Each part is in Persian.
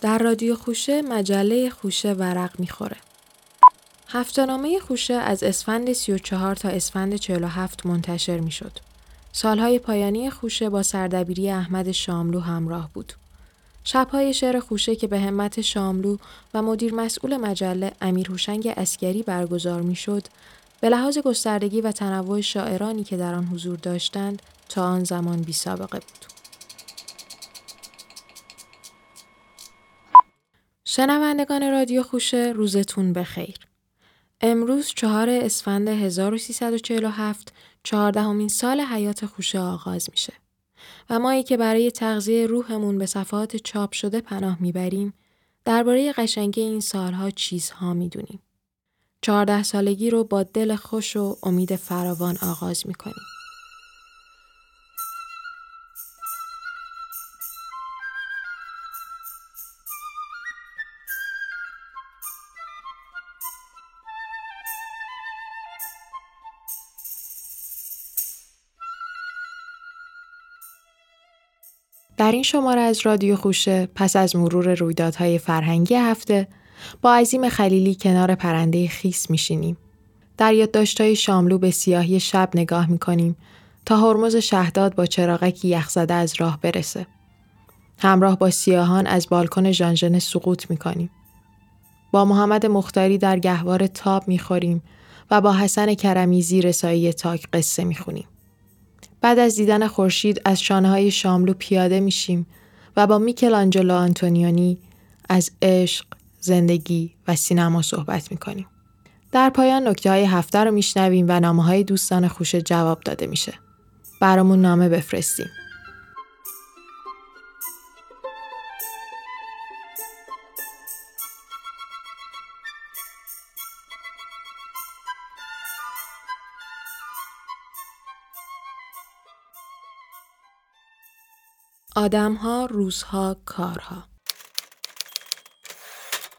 در رادیو خوشه مجله خوشه ورق می‌خوره. هفتانامه خوشه از اسفند 34 تا اسفند 47 منتشر می‌شد. سالهای پایانی خوشه با سردبیری احمد شاملو همراه بود. شبهای شعر خوشه که به همت شاملو و مدیر مسئول مجله امیر هوشنگ اسکری برگزار می‌شد، به لحاظ گستردگی و تنوع شاعرانی که در آن حضور داشتند تا آن زمان بی سابقه بود. شنوندگان رادیو خوشه روزتون بخیر. امروز چهار اسفند 1347 چهاردهمین سال حیات خوشه آغاز میشه. و مایی که برای تغذیه روحمون به صفحات چاپ شده پناه می‌بریم درباره قشنگی این سالها چیزها می‌دونیم. چهارده سالگی رو با دل خوش و امید فراوان آغاز می‌کنیم. در این شماره از رادیو خوشه پس از مرور رویدادهای فرهنگی هفته با عظیم خلیلی کنار پرنده خیس میشینیم. در یادداشتهای شاملو به سیاهی شب نگاه می‌کنیم تا هرمز شهداد با چراغکی یخزده از راه برسه. همراه با سیاهان از بالکن ژانژن سقوط می‌کنیم. با محمد مختاری در گهوار تاب می‌خوریم و با حسن کرمی زیر سایه تاک قصه می‌خونیم. بعد از دیدن خورشید از شانه های شاملو پیاده میشیم و با میکل آنجلو آنتونیونی از عشق، زندگی و سینما صحبت می‌کنیم. در پایان نکته های هفته رو میشنویم و نامه های دوستان خوش جواب داده میشه. برامون نامه بفرستیم. آدمها، روزها، کارها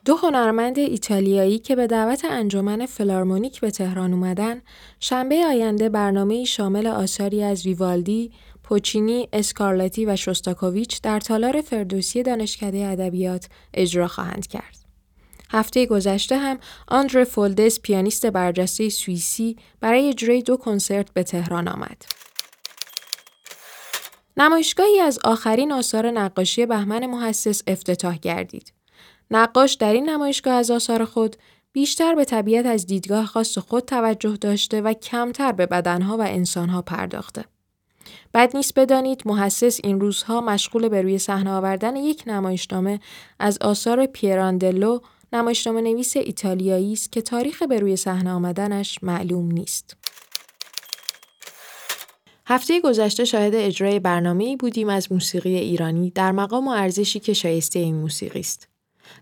دو هنرمند ایتالیایی که به دعوت انجمن فیلارمونیک به تهران اومدن، شنبه آینده برنامه شامل آثاری از ویوالدی، پوچینی، اسکارلتی و شوستاکوویچ در تالار فردوسی دانشکده ادبیات اجرا خواهند کرد. هفته گذشته هم آندور فولدس پیانیست برجسته سوئیسی برای اجرای دو کنسرت به تهران آمد. نمایشگاهی از آخرین آثار نقاشی بهمن محسس افتتاح گردید. نقاش در این نمایشگاه از آثار خود بیشتر به طبیعت از دیدگاه خاص خود توجه داشته و کمتر به بدنها و انسانها پرداخته. بد نیست بدانید محسس این روزها مشغول به روی صحنه آوردن یک نمایشنامه از آثار پیراندلو نمایشنامه نویس ایتالیایی است که تاریخ به روی صحنه آمدنش معلوم نیست. هفته گذشته شاهد اجرای برنامه بودیم از موسیقی ایرانی در مقام و ارزشی که شایسته این موسیقی است.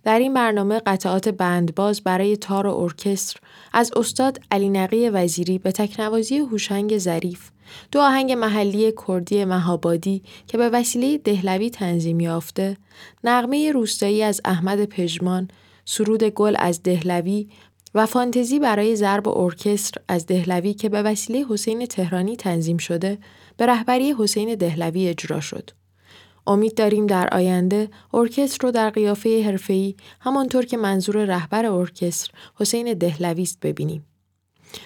در این برنامه قطعات بندباز برای تار و ارکستر از استاد علی نقی وزیری به تکنوازی هوشنگ ظریف دو آهنگ محلی کردی مهابادی که به وسیله دهلوی تنظیم یافته نغمه روستایی از احمد پژمان سرود گل از دهلوی و فانتزی برای ضرب ارکستر از دهلوی که به وسیله حسین تهرانی تنظیم شده به رهبری حسین دهلوی اجرا شد. امید داریم در آینده ارکستر رو در قیافه حرفه‌ای همانطور که منظور رهبر ارکستر حسین دهلوی است ببینیم.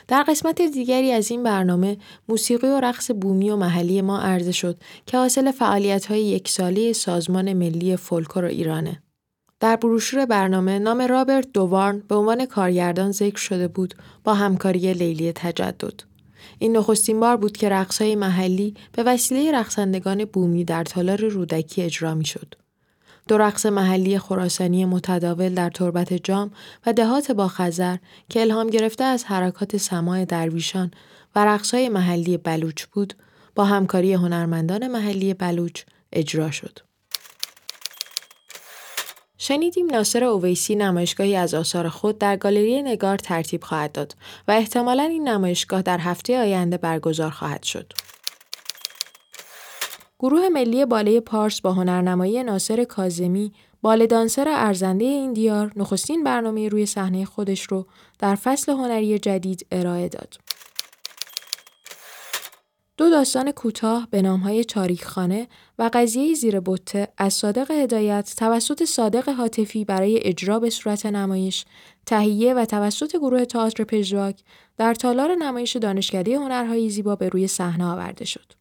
در قسمت دیگری از این برنامه موسیقی و رقص بومی و محلی ما عرضه شد که حاصل فعالیت های یک ساله سازمان ملی فولکلور ایرانه. در بروشور برنامه نام رابرت دووارن به عنوان کارگردان ذکر شده بود با همکاری لیلی تجدد. این نخستین بار بود که رقصهای محلی به وسیله رقصندگان بومی در تالار رودکی اجرا می شد. دو رقص محلی خراسانی متداول در تربت جام و دهات با خزر که الهام گرفته از حرکات سماع درویشان و رقصهای محلی بلوچ بود با همکاری هنرمندان محلی بلوچ اجرا شد. شنیدیم ناصر اویسی نمایشگاهی از آثار خود در گالری نگار ترتیب خواهد داد و احتمالا این نمایشگاه در هفته آینده برگزار خواهد شد. گروه ملی باله پارس با هنرنمایی ناصر کازمی باله دانسر ارزنده این دیار نخستین برنامه روی صحنه خودش رو در فصل هنری جدید ارائه داد. دو داستان کوتاه به نامهای تاریخخانه و قضیه زیر بطه از صادق هدایت توسط صادق حاطفی برای اجرا به صورت نمایش تهیه و توسط گروه تئاتر پژواک در تالار نمایش دانشکده هنرهای زیبا به روی صحنه آورده شد.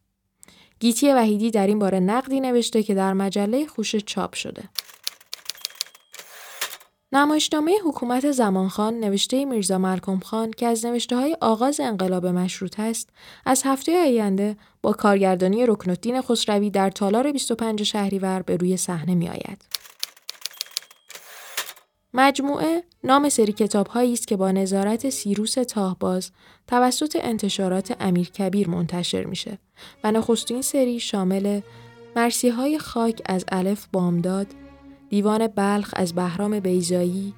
گیتی وحیدی در این باره نقدی نوشته که در مجله خوش چاپ شده. نمایشنامه حکومت زمانخان نوشته میرزا ملکم خان که از نوشته های آغاز انقلاب مشروط است از هفته آینده با کارگردانی رکنالدین خسروی در تالار 25 شهریور به روی صحنه می آید. مجموعه نام سری کتاب است که با نظارت سیروس تاهباز توسط انتشارات امیر کبیر منتشر میشه و نخستین سری شامل مرسی های خاک از الف بامداد دیوان بلخ از بهرام بیزایی،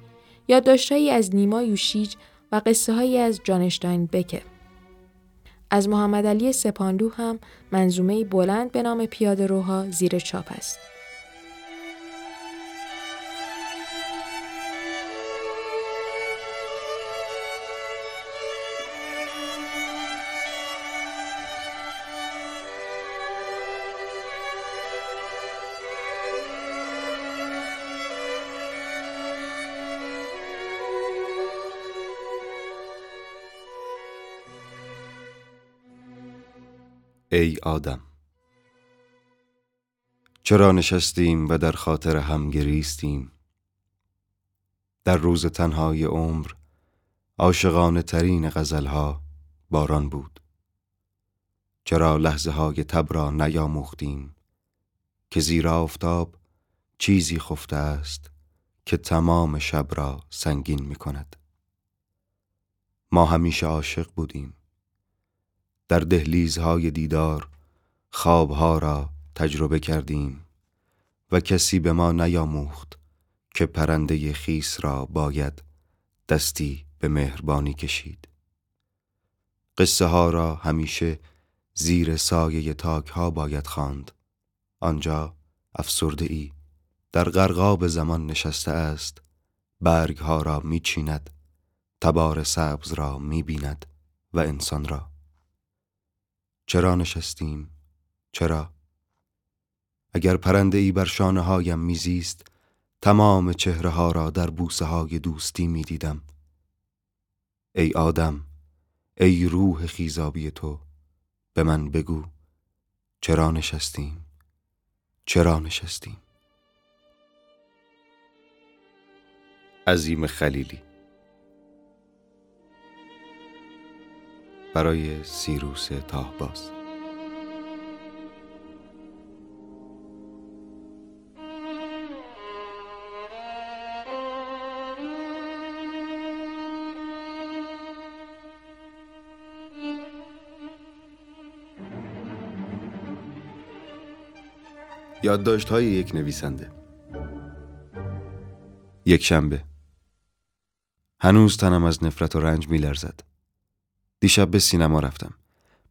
یادداشتهایی از نیما یوشیج و قصه هایی از جانشتاین بکه. از محمد علی سپاندو هم منظومه بلند به نام پیاده روها زیر چاپ است. ای آدم. چرا نشستیم و در خاطر هم گریستیم؟ در روز تنهای عمر عاشقانه ترین غزلها باران بود. چرا لحظه های تب را نیاموختیم که زیر آفتاب چیزی خفته است که تمام شب را سنگین می کند ما همیشه عاشق بودیم. در دهلیزهای دیدار خوابها را تجربه کردیم و کسی به ما نیاموخت که پرنده خیس را باید دستی به مهربانی کشید. قصه ها را همیشه زیر سایه تاک ها باید خواند. آنجا افسرده ای در غرقاب زمان نشسته است. برگ ها را می چیند تبار سبز را می بیند و انسان را چرا نشستیم؟ چرا؟ اگر پرنده ای بر شانه هایم میزیست تمام چهره ها را در بوسه های دوستی می دیدم. ای آدم ای روح خیزابی تو به من بگو چرا نشستیم چرا نشستیم عظیم خلیلی برای سیروس تاهباز. یادداشت های یک نویسنده. یک شنبه. هنوز تنم از نفرت و رنج می لرزد. دیشب به سینما رفتم.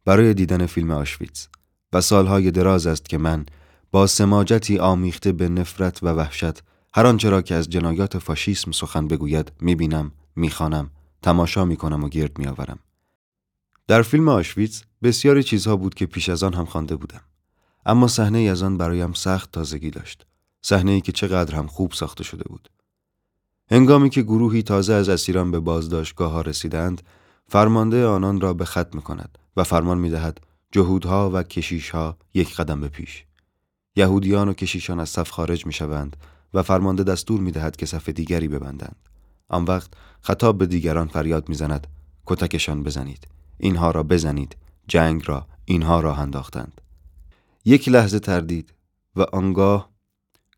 برای دیدن فیلم آشویتز. و سالهای دراز است که من با سماجتی آمیخته به نفرت و وحشت هر آنچه را که از جنایات فاشیسم سخن بگوید می‌بینم می‌خوانم تماشا می‌کنم و گرد میآورم. در فیلم آشویتز بسیاری چیزها بود که پیش از آن هم خوانده بودم. اما صحنه از آن برایم سخت تازگی داشت. صحنه ای که چقدر هم خوب ساخته شده بود. هنگامی که گروهی تازه از اسیران به بازداشتگاه ها رسیدند فرمانده آنان را به خط می کند و فرمان می دهد جهودها و کشیشها یک قدم به پیش. یهودیان و کشیشان از صف خارج می شوند و فرمانده دستور می دهد که صف دیگری ببندند. آن وقت خطاب به دیگران فریاد می زند کتکشان بزنید. اینها را بزنید. جنگ را اینها را انداختند. یک لحظه تردید و آنگاه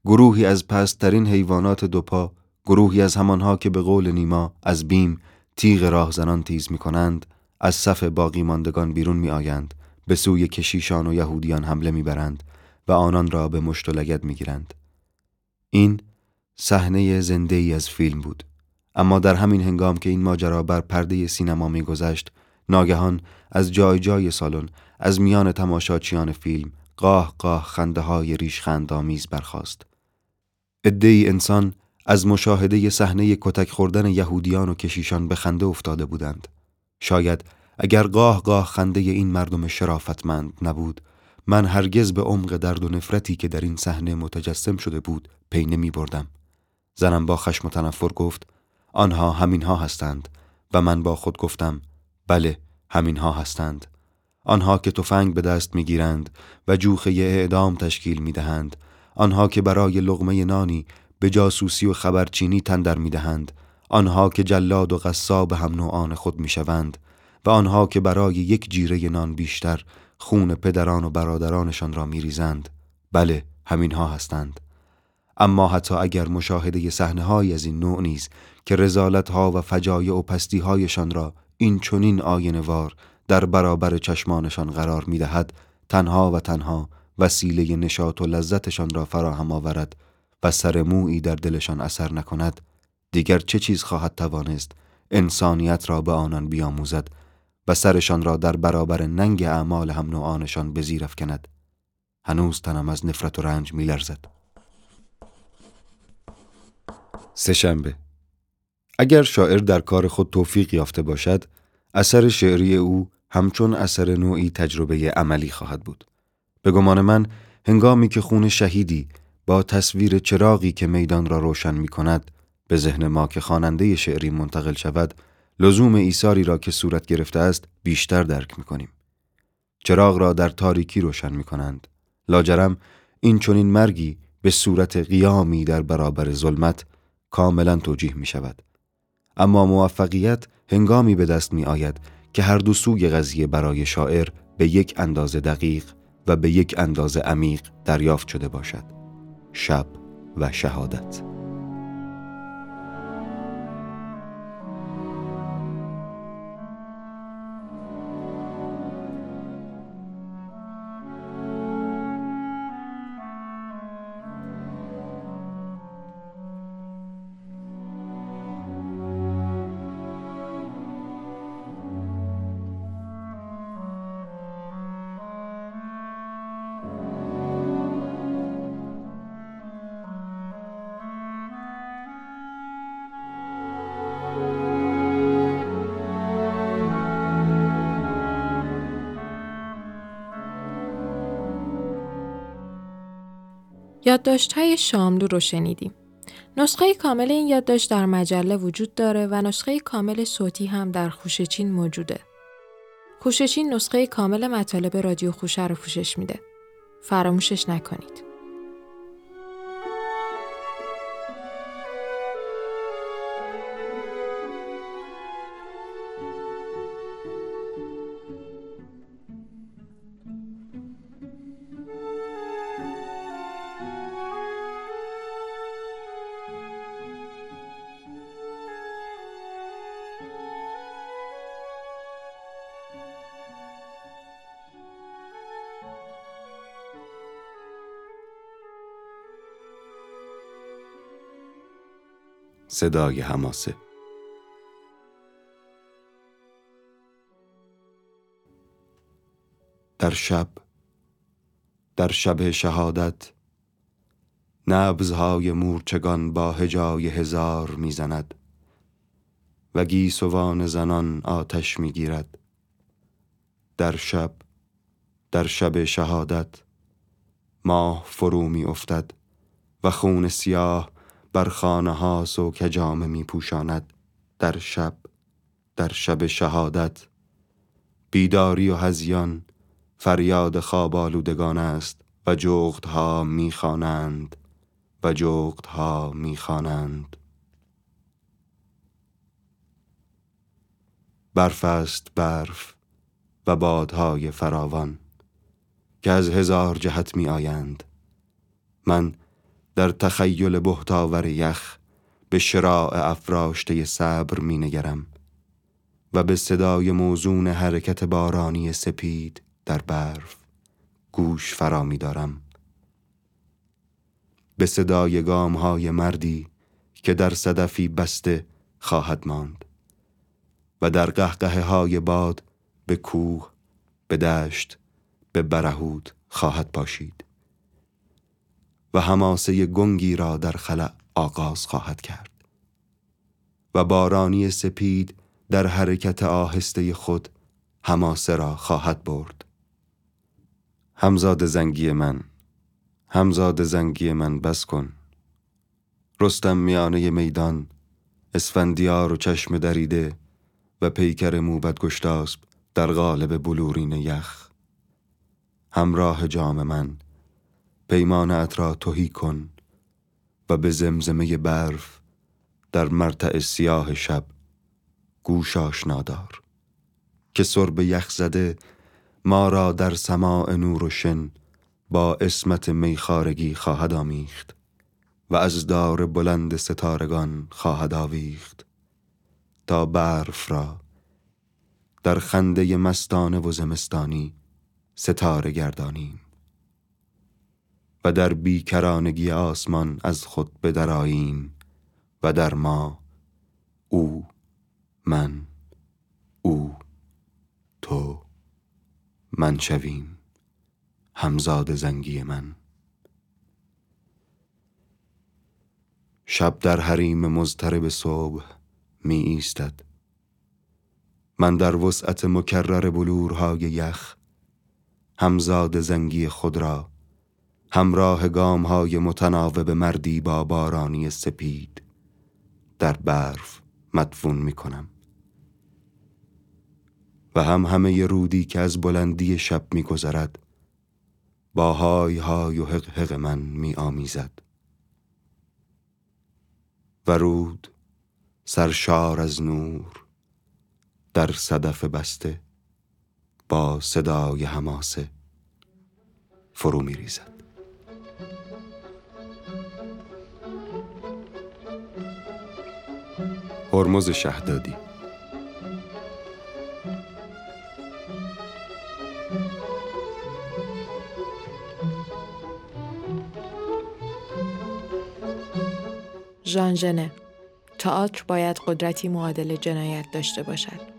گروهی از پسترین حیوانات دوپا گروهی از همانها که به قول نیما از بیم تیغ راهزنان تیز می کنند از صف باقی ماندگان بیرون می آیند به سوی کشیشان و یهودیان حمله می برند و آنان را به مشت و لگد می گیرند. این صحنه زنده ای از فیلم بود اما در همین هنگام که این ماجرا بر پرده سینما می گذشت ناگهان از جای جای سالن از میان تماشاچیان فیلم قاه قاه خنده های ریش برخاست. ای انسان از مشاهده صحنه کتک خوردن یهودیان و کشیشان به خنده افتاده بودند. شاید اگر گاه گاه خنده این مردم شرافتمند نبود من هرگز به عمق درد و نفرتی که در این صحنه متجسم شده بود پی نمی بردم. زنم با خشم و تنفر گفت آنها همینها هستند. و من با خود گفتم بله همینها هستند. آنها که تفنگ به دست می‌گیرند و جوخه اعدام تشکیل می‌دهند آنها که برای لغمه نانی به جاسوسی و خبرچینی تندر می‌دهند. آنها که جلاد و غصاب هم نوعان خود می‌شوند و آنها که برای یک جیره نان بیشتر خون پدران و برادرانشان را میریزند. بله همینها هستند. اما حتی اگر مشاهده صحنه از این نوع نیز که رزالت ها و فجایع و پستی هایشان را این چنین آینوار در برابر چشمانشان قرار می دهد تنها و تنها وسیله نشاط و لذتشان را فراهم آورد. و سر مویی در دلشان اثر نکند دیگر چه چیز خواهد توانست انسانیت را به آنان بیاموزد و سرشان را در برابر ننگ اعمال هم نوعانشان به زیر افکند؟ هنوز تنم از نفرت و رنج میلرزد. سهشنبه اگر شاعر در کار خود توفیق یافته باشد اثر شعری او همچون اثر نوعی تجربه عملی خواهد بود. به گمان من هنگامی که خون شهیدی با تصویر چراغی که میدان را روشن می کند به ذهن ما که خواننده شعری منتقل شود لزوم ایثاری را که صورت گرفته است بیشتر درک می کنیم. چراغ را در تاریکی روشن می کنند. لاجرم این چنین مرگی به صورت قیامی در برابر ظلمت کاملا توجیه می شود. اما موفقیت هنگامی به دست می آید که هر دو سوی قضیه برای شاعر به یک اندازه دقیق و به یک اندازه عمیق دریافت شده باشد. شب و شهادت. یادداشت های شاملو رو شنیدیم. نسخه کامل این یادداشت در مجله وجود داره و نسخه کامل صوتی هم در خوشچین موجوده. خوشچین نسخه کامل مطالب رادیو خوشه رو پوشش میده. فراموشش نکنید. صدای هماسه در شب در شب شهادت نبزهای مورچگان با هجای هزار می‌زند و گیسوان زنان آتش می‌گیرد. در شب در شب شهادت ماه فرو می افتد و خون سیاه بر خانه ها سو کجامه می پوشاند. در شب در شب شهادت. بیداری و هزیان فریاد خواب آلودگان است و جغدها می‌خوانند و جغدها می‌خوانند برف است برف و بادهای فراوان که از هزار جهت می آیند. من در تخیل بهتاور یخ به شراع افراشته صبر می نگرم و به صدای موزون حرکت بارانی سپید در برف گوش فرا می دارم. به صدای گام های مردی که در صدفی بسته خواهد ماند و در قهقه های باد به کوه به دشت به برهود خواهد پاشید و هماسه گنگی را در خلع آغاز خواهد کرد. و بارانی سپید در حرکت آهسته خود هماسه را خواهد برد. همزاد زنگی من همزاد زنگی من بس کن. رستم میانه میدان اسفندیار و چشم دریده و پیکر موبت گشتاسب در غالب بلورین یخ. همراه جام من پیمان را توهی کن و به زمزمه برف در مرتع سیاه شب گوش آشنا دار که سرب یخ زده ما را در سماع نور و شن با اسمت میخارگی خواهد آمیخت و از دار بلند ستارگان خواهد آویخت تا برف را در خنده مستانه و زمستانی ستاره گردانیم. و در بیکرانگی آسمان از خود بدراییم و در ما او من او تو من شویم همزاد زنگی من. شب در حریم مضطرب صبح می ایستد. من در وسعت مکرر بلورهای یخ همزاد زنگی خود را همراه گام های متناوب مردی با بارانی سپید در برف مدفون می کنم و هم همه رودی که از بلندی شب می گذرد با های های و حق حق من می آمیزد و رود سرشار از نور در صدف بسته با صدای هماسه فرو می ریزد هرمز شهدادی. ژان ژنه تئاتر باید قدرتی معادل جنایت داشته باشد.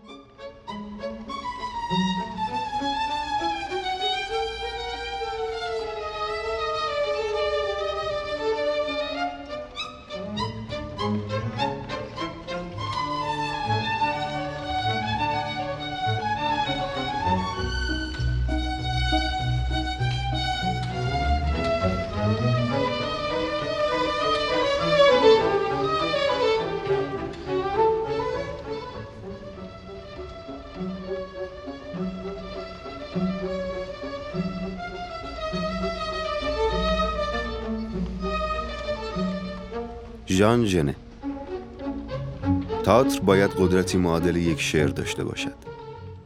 تاتر باید قدرتی معادل یک شعر داشته باشد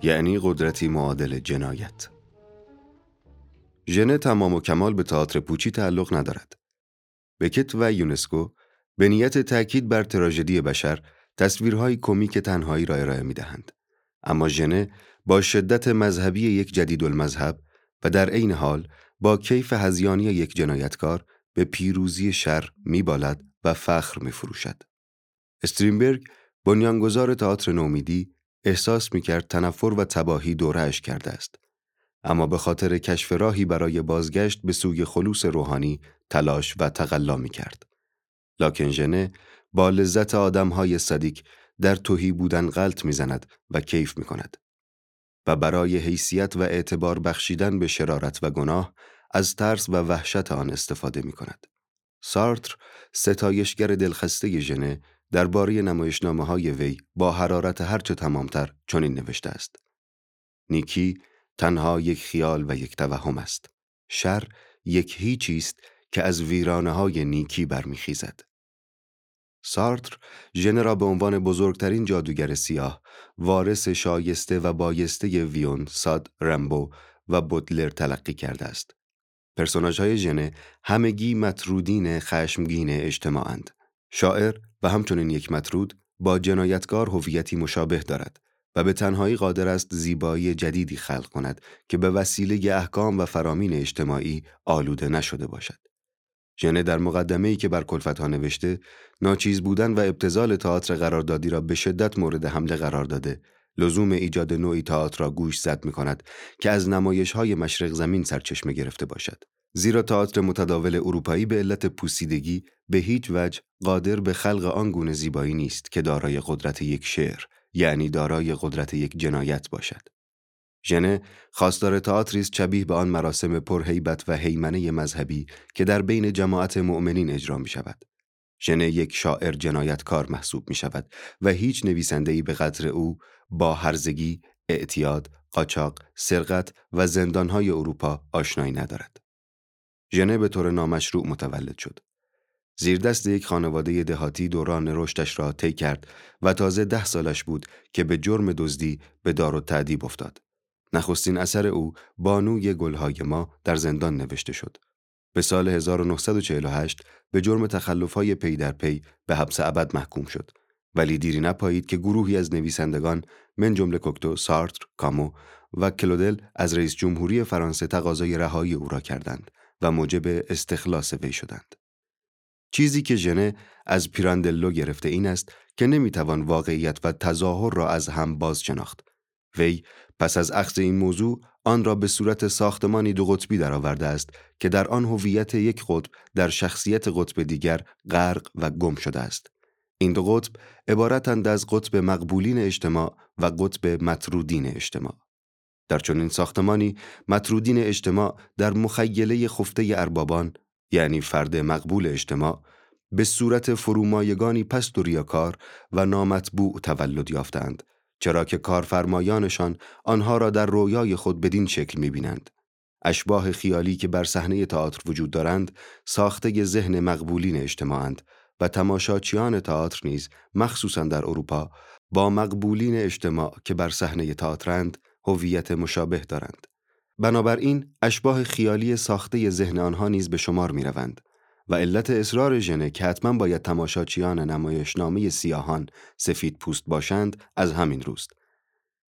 یعنی قدرتی معادل جنایت ژنه تمام و کمال به تئاتر پوچی تعلق ندارد بکت و یونسکو به نیت تاکید بر تراژدی بشر تصویرهای کمیک تنهایی را ارائه می دهند. اما ژنه با شدت مذهبی یک جدید المذهب و در عین حال با کیف هزیانی یک جنایتکار به پیروزی شر میبالد و فخر میفروشد. استرینبرگ بنیانگذار تئاتر نومیدی احساس می‌کرد تنفر و تباهی دورهش کرده است. اما به خاطر کشف راهی برای بازگشت به سوی خلوص روحانی تلاش و تقلا می کرد. لاکن ژنه با لذت آدمهای صدیک در توهی بودن غلط می‌زند و کیف می کند. و برای حیثیت و اعتبار بخشیدن به شرارت و گناه از ترس و وحشت آن استفاده می کند. سارتر ستایشگر دلخسته ژنه درباره نمایشنامه های وی با حرارت هرچه تمامتر چنین نوشته است. نیکی تنها یک خیال و یک توهم است. شر یک هیچی است که از ویرانه های نیکی برمیخیزد. سارتر ژنه را به عنوان بزرگترین جادوگر سیاه، وارث شایسته و بایسته ویون، ساد، رمبو و بودلر تلقی کرده است. پرسوناج های ژنه همگی مترودین خشمگین اجتماعند. شاعر و همچنین یک مترود با جنایتکار هویتی مشابه دارد و به تنهایی قادر است زیبایی جدیدی خلق کند که به وسیله احکام و فرامین اجتماعی آلوده نشده باشد. ژنه در مقدمه ای که بر ها نوشته ناچیز بودن و ابتزال تئاتر قراردادی را به شدت مورد حمله قرار داده لزوم ایجاد نوعی تئاتر را گوش زد می کند که از نمایش های مشرق زمین سرچشمه گرفته باشد. زیرا تئاتر متداول اروپایی به علت پوسیدگی به هیچ وجه قادر به خلق آن گونه زیبایی نیست که دارای قدرت یک شعر یعنی دارای قدرت یک جنایت باشد. ژنه خواستار تئاتری است شبیه به آن مراسم پرهیبت و حیمنه مذهبی که در بین جماعت مؤمنین اجرا می شود. ژنه یک شاعر جنایتکار محسوب می شود و هیچ نویسنده‌ای به قدر او با هرزگی، اعتیاد، قاچاق، سرقت و زندانهای اروپا آشنایی ندارد. ژنه به طور نامشروع متولد شد. زیر دست یک خانواده دهاتی دوران رشدش را طی کرد و تازه ده سالش بود که به جرم دزدی به دار و تعدیب افتاد. نخستین اثر او بانوی گلهای ما در زندان نوشته شد. به سال 1948 به جرم تخلفهای پی در پی به حبس ابد محکوم شد ولی دیری نپایید که گروهی از نویسندگان من جمله کوکتو، سارتر، کامو و کلودل از رئیس جمهوری فرانسه تقاضای رهایی او را کردند و موجب استخلاص وی شدند. چیزی که ژنه از پیراندلو گرفته این است که نمی‌توان واقعیت و تظاهر را از هم باز شناخت. وی پس از اخذ این موضوع آن را به صورت ساختمانی دو قطبی درآورده است که در آن هویت یک قطب در شخصیت قطب دیگر غرق و گم شده است. این دو قطب عبارتند از قطب مقبولین اجتماع و قطب مطرودین اجتماع. در چنین ساختمانی مطرودین اجتماع در مخیله خفته اربابان یعنی فرد مقبول اجتماع به صورت فرومایگانی پست و ریاکار و نامطبوع تولد یافتند چرا که کارفرمایانشان آنها را در رویای خود بدین شکل می‌بینند. اشباه خیالی که بر صحنه تئاتر وجود دارند ساخته ذهن مقبولین اجتماعند و تماشاچیان تئاتر نیز مخصوصا در اروپا با مقبولین اجتماع که بر صحنه تئاترند هویت مشابه دارند. بنابراین اشباه خیالی ساخته ذهن آنها نیز به شمار می روند و علت اصرار ژنه که حتما باید تماشاچیان نمایشنامه سیاهان سفید پوست باشند از همین روست.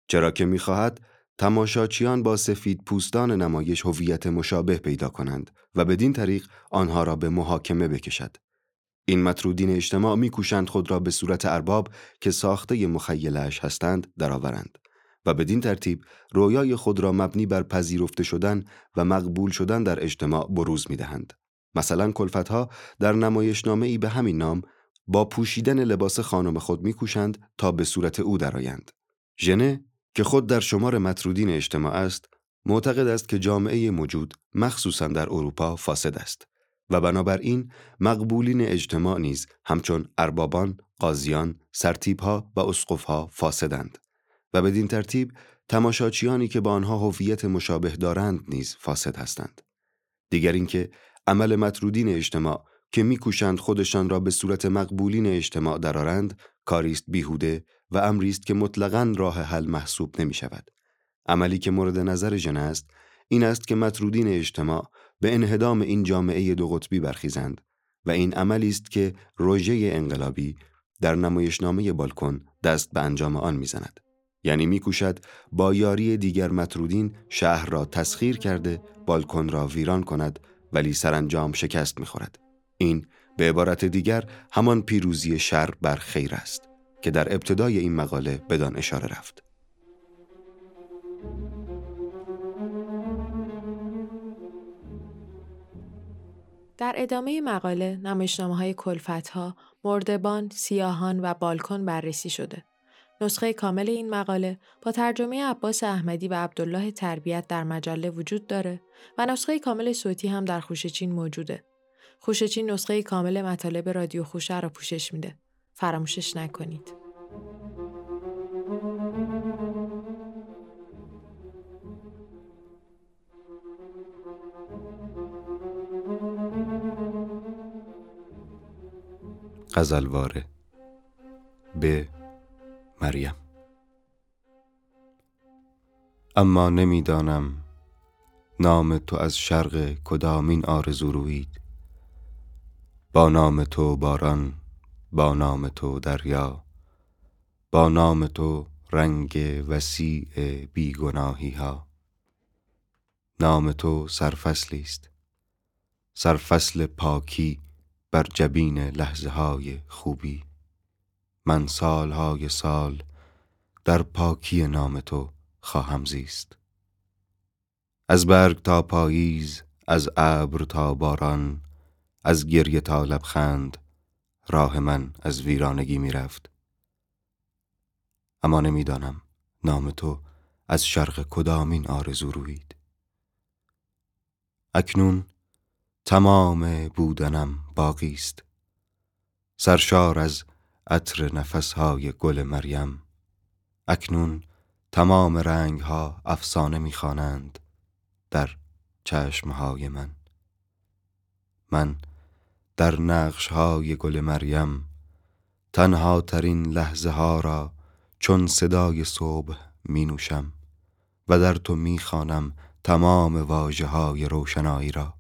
چرا که می‌خواهد تماشاچیان با سفید پوستان نمایش هویت مشابه پیدا کنند و بدین طریق آنها را به محاکمه بکشد. این مطرودین اجتماع میکوشند خود را به صورت ارباب که ساخته مخیلش هستند درآورند. و بدین ترتیب رویای خود را مبنی بر پذیرفته شدن و مقبول شدن در اجتماع بروز می دهند. مثلا کلفتها در نمایشنامه ای به همین نام با پوشیدن لباس خانم خود میکوشند تا به صورت او درآیند. ژنه که خود در شمار مطرودین اجتماع است، معتقد است که جامعه موجود مخصوصا در اروپا فاسد است و بنابراین مقبولین اجتماع نیز همچون اربابان، قاضیان، سرتیبها و اسقفها فاسدند. و بدین ترتیب تماشاچیانی که با آنها هویت مشابه دارند نیز فاسد هستند. دیگر اینکه عمل مطرودین اجتماع که میکوشند خودشان را به صورت مقبولین اجتماع درارند کاریست بیهوده و امری است که مطلقا راه حل محسوب نمی شود. عملی که مورد نظر ژن است این است که مطرودین اجتماع به انهدام این جامعه دو قطبی برخیزند و این عملی است که روژه انقلابی در نمایشنامه بالکن دست به انجام آن می‌زند. یعنی میکوشد با یاری دیگر مطرودین شهر را تسخیر کرده بالکن را ویران کند ولی سرانجام شکست می‌خورد این به عبارت دیگر همان پیروزی شر بر خیر است که در ابتدای این مقاله بدان اشاره رفت در ادامه مقاله نمایشنامه های کلفت ها، مردبان، سیاهان و بالکن بررسی شده. نسخه کامل این مقاله با ترجمه عباس احمدی و عبدالله تربیت در مجله وجود داره و نسخه کامل صوتی هم در خوشچین موجوده. خوشچین نسخه کامل مطالب رادیو خوشه را پوشش میده. فراموشش نکنید. غزلواره به مریم. اما نمی‌دانم نام تو از شرق کدامین آرزو روید. با نام تو باران با نام تو دریا با نام تو رنگ وسیع بیگناهی ها نام تو سرفصلی است. سرفصل پاکی بر جبین لحظه های خوبی. من سالهای سال در پاکی نام تو خواهم زیست. از برگ تا پاییز از ابر تا باران از گریه تا لبخند راه من از ویرانگی می‌رفت. اما نمی‌دانم نام تو از شرق کدامین آرزو روید. اکنون تمام بودنم باقی است. سرشار از عطر نفسهای گل مریم. اکنون تمام رنگ ها افسانه می‌خوانند در چشمهای من. من در نقش های گل مریم تنها ترین لحظه ها را چون صدای صبح می نوشم و در تو می خانم تمام واجه های روشنایی را.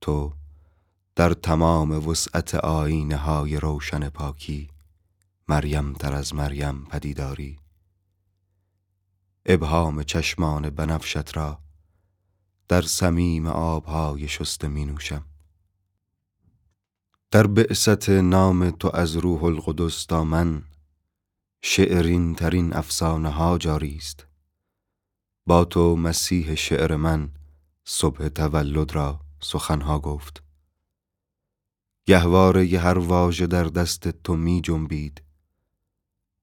تو در تمام وسعت آینه های روشن پاکی مریم تر از مریم پدیداری. ابهام چشمان بنفشت را در سمیم آبهای شسته می نوشم. در بعثت نام تو از روح القدس تا من شعرین ترین افسانه ها جاری است. با تو مسیح شعر من صبح تولد را سخنها گفت. گهواره هر واژه در دست تو می جنبید.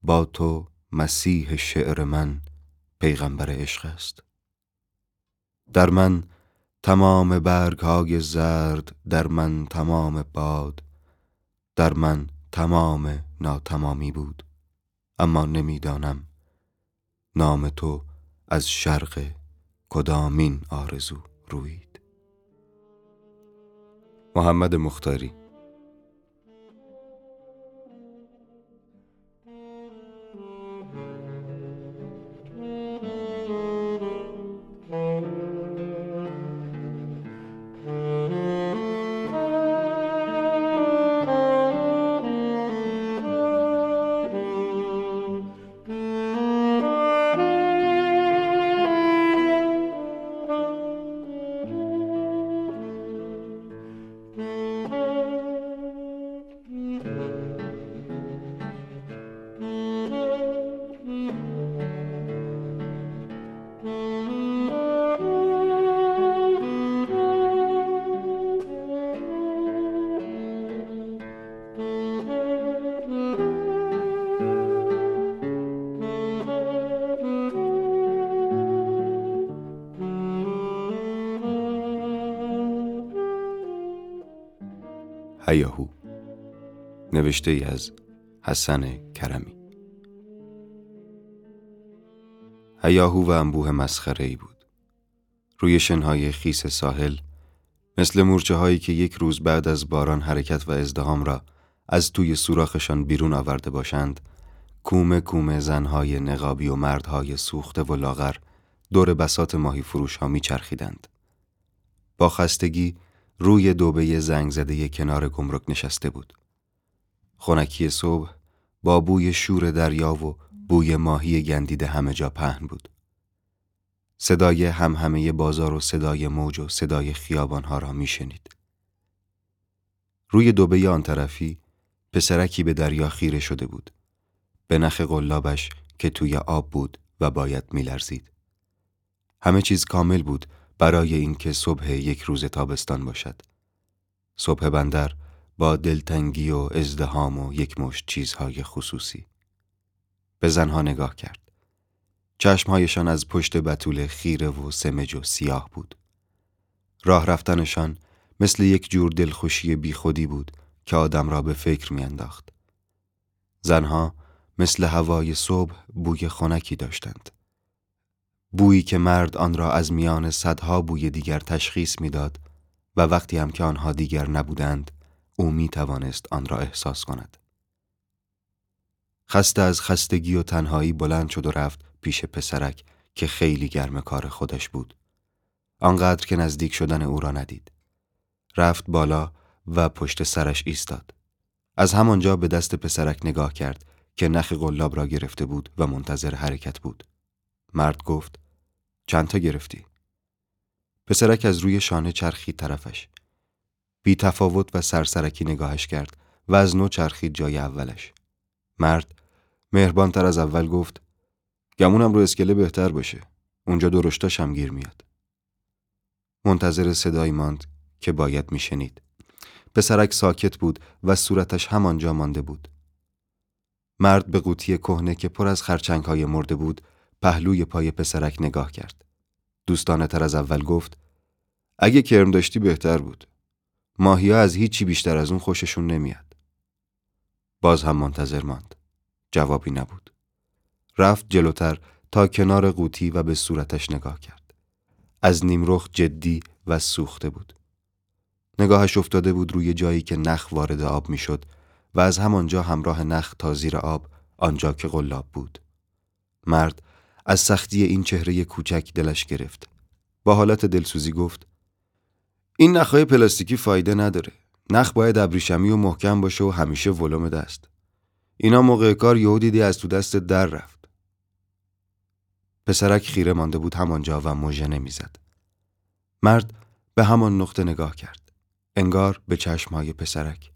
با تو مسیح شعر من پیغمبر عشق است. در من تمام برگ های زرد در من تمام باد در من تمام ناتمامی بود. اما نمی‌دانم نام تو از شرق کدامین آرزو روید. محمد مختاری نوشته ای از حسن کرمی هیاهو و انبوه مسخره ای بود روی شنهای خیس ساحل مثل مورچه هایی که یک روز بعد از باران حرکت و ازدهام را از توی سوراخشان بیرون آورده باشند کومه کومه زنهای نقابی و مردهای سوخته و لاغر دور بسات ماهی فروش ها می چرخیدند. با خستگی روی دوبه زنگ زده کنار گمرک نشسته بود. خونکی صبح با بوی شور دریا و بوی ماهی گندیده همه جا پهن بود. صدای هم همه بازار و صدای موج و صدای خیابانها را میشنید. روی دوبه آن طرفی پسرکی به دریا خیره شده بود. به نخ قلابش که توی آب بود و باید میلرزید. همه چیز کامل بود برای اینکه صبح یک روز تابستان باشد. صبح بندر با دلتنگی و ازدهام و یک مشت چیزهای خصوصی. به زنها نگاه کرد. چشمهایشان از پشت بطول خیره و سمج و سیاه بود. راه رفتنشان مثل یک جور دلخوشی بیخودی بود که آدم را به فکر میانداخت. زنها مثل هوای صبح بوی خنکی داشتند. بویی که مرد آن را از میان صدها بوی دیگر تشخیص می‌داد و وقتی هم که آنها دیگر نبودند او می توانست آن را احساس کند. خسته از خستگی و تنهایی بلند شد و رفت پیش پسرک که خیلی گرم کار خودش بود. آنقدر که نزدیک شدن او را ندید. رفت بالا و پشت سرش ایستاد. از همانجا به دست پسرک نگاه کرد که نخ قلاب را گرفته بود و منتظر حرکت بود. مرد گفت چند تا گرفتی؟ پسرک از روی شانه چرخید طرفش. بی تفاوت و سرسرکی نگاهش کرد و از نو چرخید جای اولش. مرد مهربان تر از اول گفت گمونم رو اسکله بهتر باشه. اونجا درشتاش هم گیر میاد. منتظر صدایی ماند که باید میشنید. پسرک ساکت بود و صورتش همانجا مانده بود. مرد به قوطی کهنه که پر از خرچنگ های مرده بود پهلوی پای پسرک نگاه کرد. دوستانه تر از اول گفت اگه کرم داشتی بهتر بود. ماهیا از هیچی بیشتر از اون خوششون نمیاد. باز هم منتظر ماند. جوابی نبود. رفت جلوتر تا کنار قوطی و به صورتش نگاه کرد. از نیمرخ جدی و سوخته بود. نگاهش افتاده بود روی جایی که نخ وارد آب می‌شد و از همانجا همراه نخ تا زیر آب آنجا که غلاب بود. مرد از سختی این چهره کوچک دلش گرفت. با حالت دلسوزی گفت این نخهای پلاستیکی فایده نداره. نخ باید ابریشمی و محکم باشه و همیشه ولوم دست. اینا موقع کار یهو دیدی از تو دست در رفت. پسرک خیره مانده بود همانجا و موژه نمی‌زد. مرد به همان نقطه نگاه کرد. انگار به چشمهای پسرک.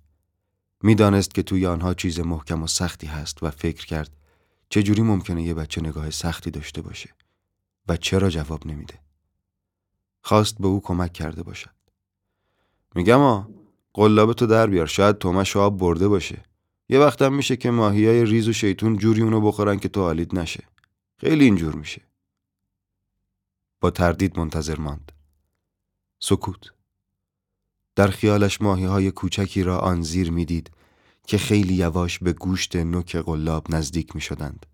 می‌دانست که توی آنها چیز محکم و سختی هست و فکر کرد چجوری ممکنه یه بچه نگاه سختی داشته باشه و چرا جواب نمیده. خواست به او کمک کرده باشد. میگم آ قلاب تو در بیار شاید تومش آب برده باشه. یه وقتم میشه که ماهیای ریز و شیطون جوری اونو بخورن که تو حالید نشه. خیلی اینجور میشه. با تردید منتظر ماند. سکوت. در خیالش ماهی های کوچکی را آن زیر می‌دید که خیلی یواش به گوشت نوک قلاب نزدیک می شدند.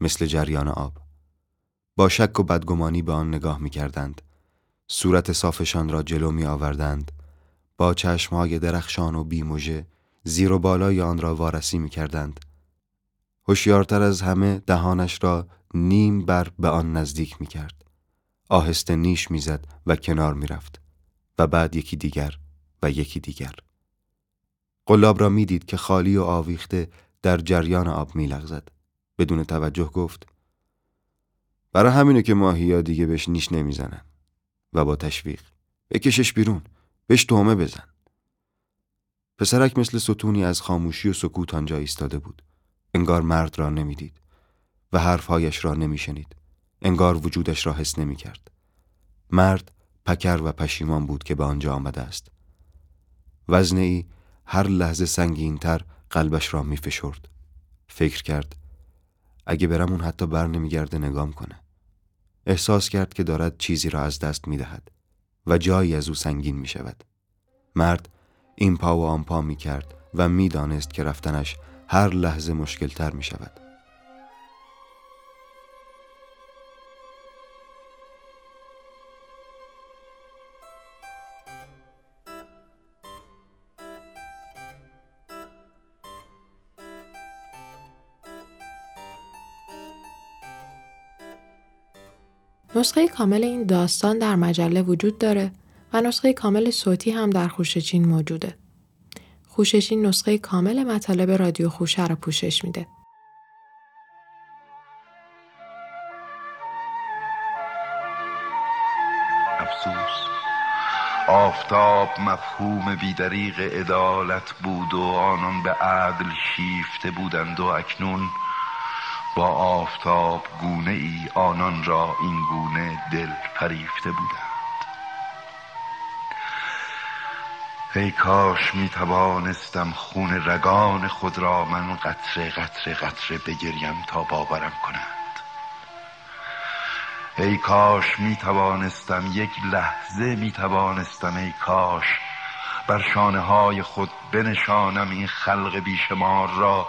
مثل جریان آب. با شک و بدگمانی به آن نگاه می کردند. صورت صافشان را جلو می آوردند. با چشمهای درخشان و بیموژه زیر و بالای آن را وارسی می کردند. هوشیارتر از همه دهانش را نیم بر به آن نزدیک می کرد. آهسته نیش می‌زد و کنار می رفت. و بعد یکی دیگر و یکی دیگر. قلاب را می‌دید که خالی و آویخته در جریان آب میلغزد. بدون توجه گفت برای همینه که ماهیا دیگه بهش نیش نمی‌زنن و با تشویق بکشش بیرون بهش تومه بزن. پسرک مثل ستونی از خاموشی و سکوت آنجا ایستاده بود. انگار مرد را نمی‌دید و حرفهایش را نمیشنید. انگار وجودش را حس نمی‌کرد. مرد پکر و پشیمان بود که به آنجا آمده است. وزنه ای هر لحظه سنگینتر قلبش را می فشرد. فکر کرد اگه برم اون حتی بر نمیگرده نگام کنه. احساس کرد که دارد چیزی را از دست می دهد و جایی از او سنگین می شود. مرد این پا و آن پا می کرد و می دانست که رفتنش هر لحظه مشکلتر می شود. نسخه کامل این داستان در مجله وجود داره و نسخه کامل صوتی هم در خوشچین موجوده. خوشچین نسخه کامل مطالب رادیو خوشه رو پوشش میده. افسوس آفتاب مفهوم بیدریق عدالت بود و آنان به عدل شیفته بودند و اکنون با آفتاب گونه ای آنان را این گونه دل فریفته بودند. ای کاش می توانستم خون رگان خود را من قطره قطره قطره بگریم تا باورم کند ای کاش می توانستم یک لحظه می توانستم ای کاش بر شانه های خود بنشانم این خلق بیشمار را.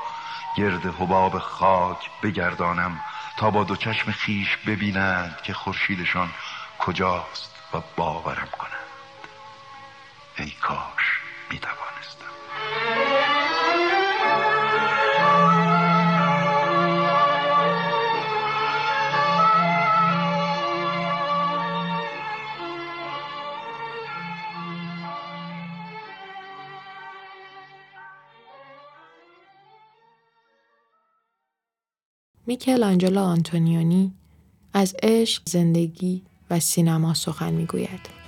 گرد حباب خاک بگردانم تا با دو چشم خیش ببینند که خورشیدشان کجاست و باورم کنند. ای کاش می میکل آنجلو آنتونیونی از عشق، زندگی و سینما سخن می‌گوید.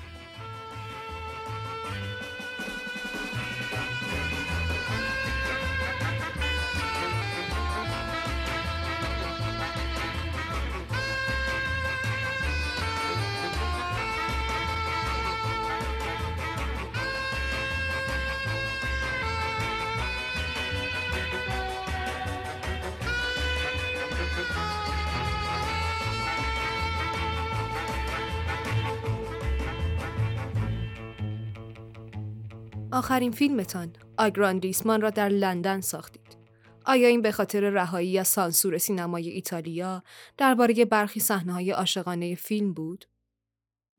آخرین فیلمتان آگراندیسمان را در لندن ساختید. آیا این به خاطر رهایی از سانسور سینمای ایتالیا درباره برخی صحنه‌های عاشقانه فیلم بود؟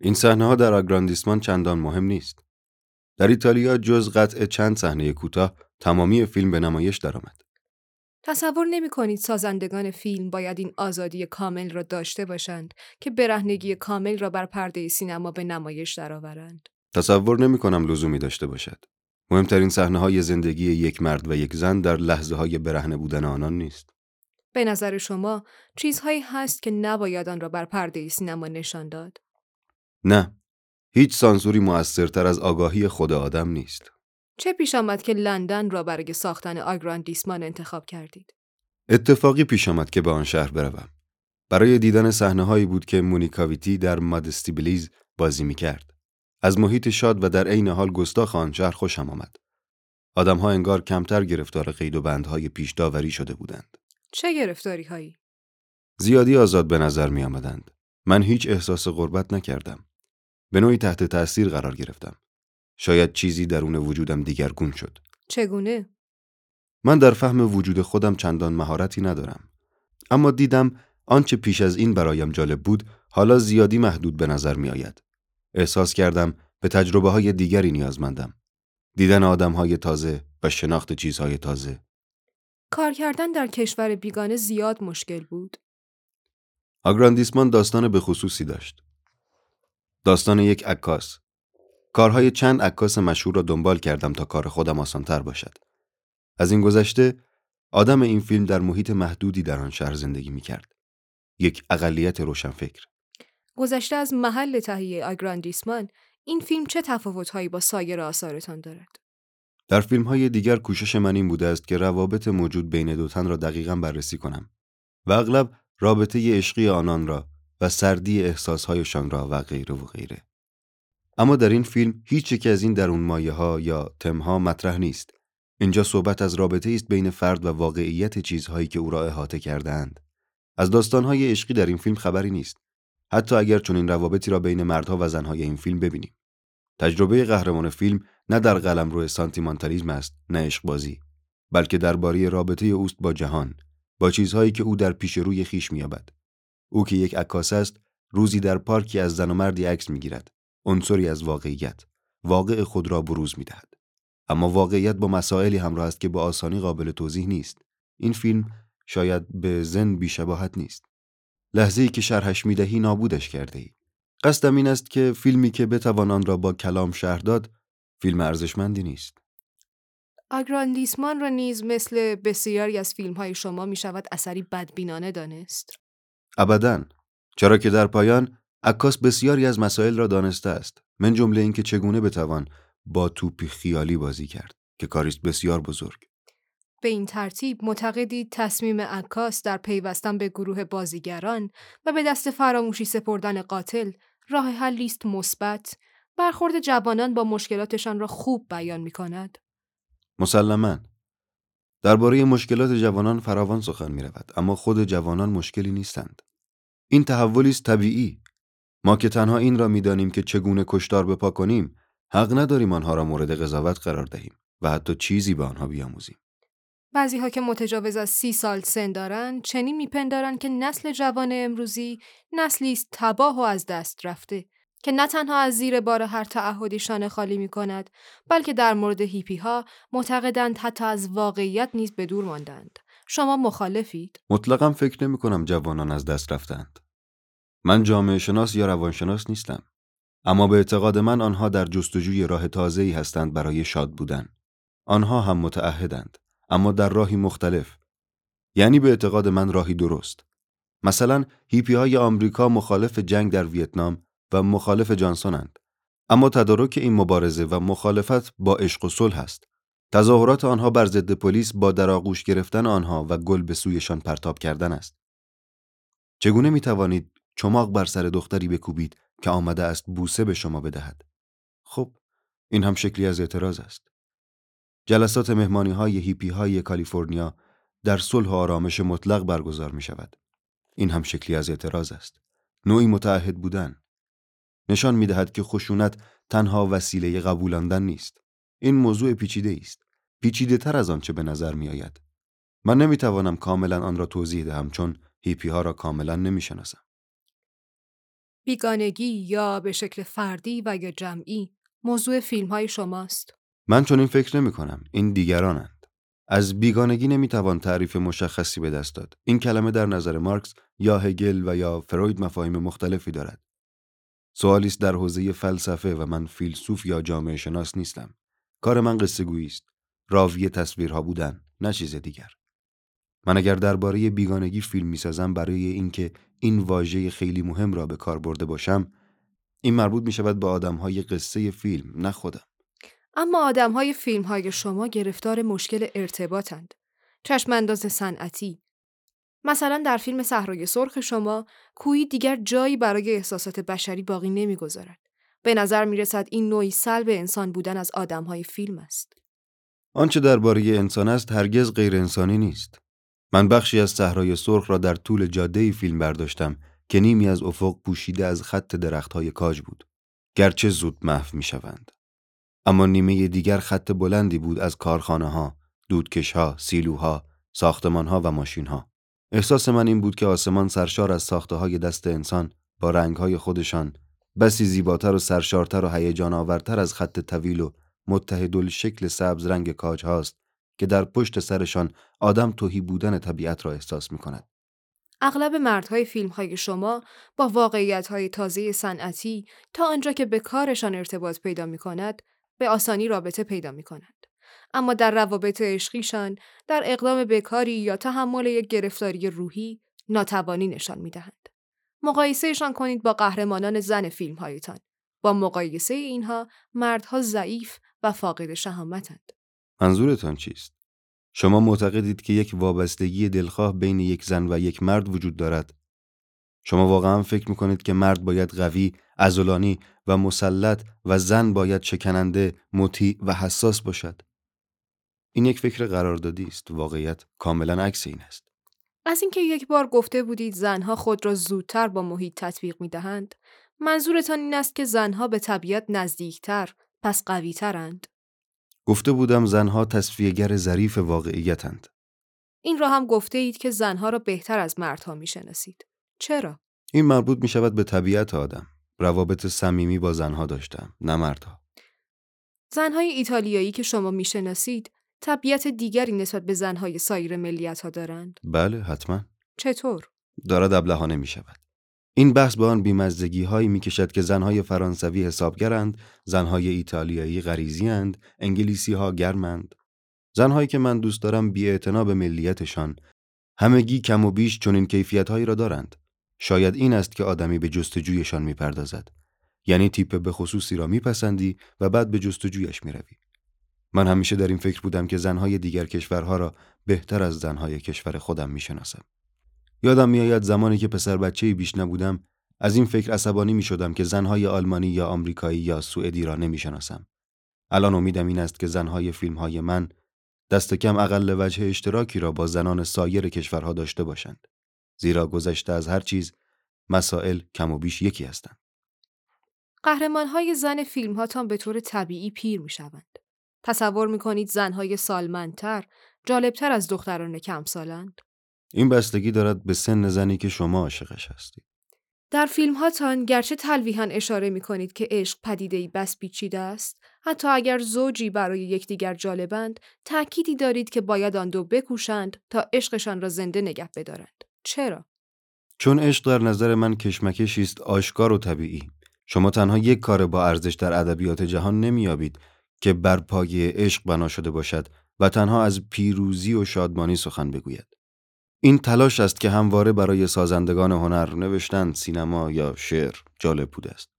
این صحنه ها در آگراندیسمان چندان مهم نیست. در ایتالیا جز قطع چند صحنه کوتاه تمامی فیلم به نمایش درآمد. تصور نمی کنید سازندگان فیلم باید این آزادی کامل را داشته باشند که برهنگی کامل را بر پرده سینما به نمایش درآورند. تصور نمی کنم لزومی داشته باشد. مهمترین صحنه های زندگی یک مرد و یک زن در لحظه های برهنه بودن آنان نیست. به نظر شما چیزهایی هست که نباید آن را بر پرده سینما نشان داد؟ نه. هیچ سانسوری موثرتر از آگاهی خود آدم نیست. چه پیش آمد که لندن را برای ساختن آگراندیسمان انتخاب کردید؟ اتفاقی پیش آمد که به آن شهر بروم. برای دیدن صحنه هایی بود که مونیکاویتی در مادستیبلیز بازی می کرد. از محیط شاد و در عین حال گستاخ آن شهر خوشم آمد. آدمها انگار کمتر گرفتار قید و بندهای پیش داوری شده بودند. چه گرفتاری هایی؟ زیادی آزاد به نظر می آمدند. من هیچ احساس غربت نکردم. به نوعی تحت تأثیر قرار گرفتم. شاید چیزی درون وجودم دیگرگون شد. چگونه؟ من در فهم وجود خودم چندان مهارتی ندارم. اما دیدم آنچه پیش از این برایم جالب بود حالا زیادی محدود به نظر می آید. احساس کردم به تجربه های دیگری نیازمندم. دیدن آدم های تازه و شناخت چیزهای تازه. کار کردن در کشور بیگانه زیاد مشکل بود. آگراندیسمان داستان به خصوصی داشت. داستان یک عکاس. کارهای چند عکاس مشهور را دنبال کردم تا کار خودم آسانتر باشد. از این گذشته آدم این فیلم در محیط محدودی در آن شهر زندگی می کرد. یک اقلیت روشنفکر. گذشته از محل تهیه آگراندیسمان این فیلم چه تفاوتهایی با سایر آثارتان دارد؟ در فیلم های دیگر کوشش من این بوده است که روابط موجود بین دو تن را دقیقا بررسی کنم و اغلب رابطه عشقی آنان را و سردی احساسهایشان را و غیره و غیره. اما در این فیلم هیچ یک از این درون مایه ها یا تمها مطرح نیست. اینجا صحبت از رابطه است بین فرد و واقعیت چیزهایی که او را احاطه کردهاند. از داستانهای عشقی در این فیلم خبری نیست. حتی اگر چنین روابطی را بین مردها و زنهای این فیلم ببینیم. تجربه قهرمان فیلم نه در قلم روی سانتیمانتالیزم است، نه عشق بازی، بلکه درباره رابطه اوست با جهان، با چیزهایی که او در پیش روی خیش مییابد. او که یک عکاس است، روزی در پارکی از زن و مردی عکس می‌گیرد. عنصری از واقعیت، واقع خود را بروز می‌دهد. اما واقعیت با مسائلی همراه است که با آسانی قابل توضیح نیست. این فیلم شاید به زن بیشباهت نیست. لحظه ای که شرحش می‌دهی نابودش کرده ای. قصدم این است که فیلمی که بتوان آن را با کلام شهر داد فیلم ارزشمندی نیست. آگراندیسمان را نیز مثل بسیاری از فیلم های شما می شود اثری بدبینانه دانست. ابدا چرا که در پایان عکاس بسیاری از مسائل را دانسته است من جمله اینکه چگونه بتوان با توپی خیالی بازی کرد که کاریست بسیار بزرگ به این ترتیب معتقدید تصمیم عکاس در پیوستن به گروه بازیگران و به دست فراموشی سپردن قاتل راه حلی است مثبت. برخورد جوانان با مشکلاتشان را خوب بیان می کند. مسلما. درباره مشکلات جوانان فراوان سخن می رود اما خود جوانان مشکلی نیستند. این تحولی است طبیعی. ما که تنها این را می‌دانیم که چگونه کشتار بپا کنیم حق نداریم آنها را مورد قضاوت قرار دهیم و حتی چیزی به آنها بیاموزیم. بعضی ها که متجاوز از سی سال سن دارند چنین میپندارند که نسل جوان امروزی نسلی است تباه و از دست رفته که نه تنها از زیر بار هر تعهدی شانه خالی می کند بلکه در مورد هیپی ها معتقدند حتی از واقعیت نیز به دور ماندند. شما مخالفید؟ مطلقا فکر نمی کنم جوانان از دست رفتند من جامعه شناس یا روانشناس نیستم اما به اعتقاد من آنها در جستجوی راه تازه‌ای هستند برای شاد بودن. آنها هم متعهدند. اما در راهی مختلف. یعنی به اعتقاد من راهی درست. مثلا هیپی های آمریکا مخالف جنگ در ویتنام و مخالف جانسونند. اما تدارک این مبارزه و مخالفت با عشق و صلح است. تظاهرات آنها بر ضد پلیس با در آغوش گرفتن آنها و گل به سویشان پرتاب کردن است. چگونه می توانید چماق بر سر دختری بکوبید که آمده است بوسه به شما بدهد؟ خب این هم شکلی از اعتراض است. جلسات مهمانی های هیپی های کالیفرنیا در صلح و آرامش مطلق برگزار می شود. این هم شکلی از اعتراض است. نوعی متعهد بودن. نشان می دهد که خشونت تنها وسیله قبولاندن نیست. این موضوع پیچیده است پیچیده تر از آنچه به نظر می آید من نمی توانم کاملا آن را توضیح دهم چون هیپی ها را کاملا نمی شناسم. بیگانگی یا به شکل فردی و یا جمعی موضوع فیلم های شماست. من چون این فکر نمی کنم. این دیگرانند. از بیگانگی نمی توان تعریف مشخصی به دست داد. این کلمه در نظر مارکس یا هگل و یا فروید مفاهیم مختلفی دارد. سوالی است در حوزه فلسفه و من فیلسوف یا جامعه شناس نیستم. کار من قصه است. راوی تصویرها بودن، نه چیز دیگر. من اگر درباره بیگانگی فیلم می‌سازم برای اینکه این واژه خیلی مهم را به کار برده باشم این مربوط می شود به آدم های قصه فیلم نه خودم اما آدم های فیلم های شما گرفتار مشکل ارتباطند. چشمانداز صنعتی. مثلا در فیلم صحرای سرخ شما کویی دیگر جایی برای احساسات بشری باقی نمی‌گذارد. به نظر می رسد این نوعی سلب انسان بودن از آدم های فیلم است. آنچه درباره انسان است هرگز غیر انسانی نیست. من بخشی از صحرای سرخ را در طول جاده فیلم برداشتم که نیمی از افق پوشیده از خط درختهای کاج بود. گرچه زود محو می شوند. اما نیمه دیگر خط بلندی بود از کارخانه ها، دودکش ها، سیلوها، ساختمان ها و ماشین ها. احساس من این بود که آسمان سرشار از ساخته های دست انسان با رنگ های خودشان بسی زیباتر و سرشارتر و هیجان آورتر از خط طویل و متحدل شکل سبز رنگ کاج هاست که در پشت سرشان آدم توهی بودن طبیعت را احساس می کند. اغلب مردهای فیلم های شما با واقعیت های تازه صنعتی تا آنجا که به کارشان ارتباط پیدا می کند به آسانی رابطه پیدا می کند. اما در روابط عشقیشان در اقدام بکاری یا تحمل یک گرفتاری روحی ناتوانی نشان می دهند. مقایسهشان کنید با قهرمانان زن فیلم هایتان. با مقایسه اینها مردها ضعیف و فاقد شهامتند. منظورتان چیست؟ شما معتقدید که یک وابستگی دلخواه بین یک زن و یک مرد وجود دارد؟ شما واقعا فکر می‌کنید که مرد باید قوی، ازولانی و مسلط و زن باید شکننده، مطیع و حساس باشد؟ این یک فکر قراردادی است. واقعیت کاملا عکس این است. از اینکه یک بار گفته بودید زنها خود را زودتر با محیط تطبیق می دهند، منظورتان این است که زنها به طبیعت نزدیکتر، پس قویترند. گفته بودم زنها تصفیهگر ظریف واقعیتند. این را هم گفته اید که زنها را بهتر از مردها می‌شناسید. چرا؟ این مربوط می شود به طبیعت آدم. روابط صمیمی با زنها داشتم، نه مردها. زنهای ایتالیایی که شما می‌شناسید طبیعت دیگری نسبت به زنهای سایر ملیت ها دارند؟ بله، حتما. چطور؟ دارد ابلهانه می شود. این بحث به آن بیمزدگی هایی می کشد که زنهای فرانسوی حسابگرند، زنهای ایتالیایی غریزیاند، انگلیسی ها گرمند. زنهایی که من دوست دارم بی به ملیتشان، همگی کم و بیش چنین کیفیت هایی را دارند. شاید این است که آدمی به جستجویشان می پردازد. یعنی تیپ به خصوصی را میپسندی و بعد به جستجویش می روی. من همیشه در این فکر بودم که زنهای دیگر کشورها را بهتر از زنهای کشور خودم می شناسم. یادم میآید زمانی که پسر بچه بیش نبودم از این فکر عصبانی می شدم که زنهای آلمانی یا آمریکایی یا سوئدی را نمی شناسم. الان امیدم این است که زنهای فیلم های من دست کم اقل وجه اشتراکی را با زنان سایر کشورها داشته باشند. زیرا گذشته از هر چیز مسائل کم و بیش یکی هستند. قهرمان های زن فیلم هاتان به طور طبیعی پیر می شوند. تصور می کنید زنهای سالمندتر، جالبتر از دختران کم سالند؟ این بستگی دارد به سن زنی که شما عاشقش هستید. در فیلم هاتان گرچه تلویحا اشاره می کنید که عشق پدیده بس پیچیده است حتی اگر زوجی برای یکدیگر جالبند تأکیدی دارید که باید آن دو بکوشند تا عشقشان را زنده نگه بدارند چرا؟ چون عشق در نظر من کشمکشی است آشکار و طبیعی. شما تنها یک کار با ارزش در ادبیات جهان نمییابید که بر پایه عشق بنا شده باشد و تنها از پیروزی و شادمانی سخن بگوید. این تلاش است که همواره برای سازندگان هنر نوشتن سینما یا شعر جالب بوده است.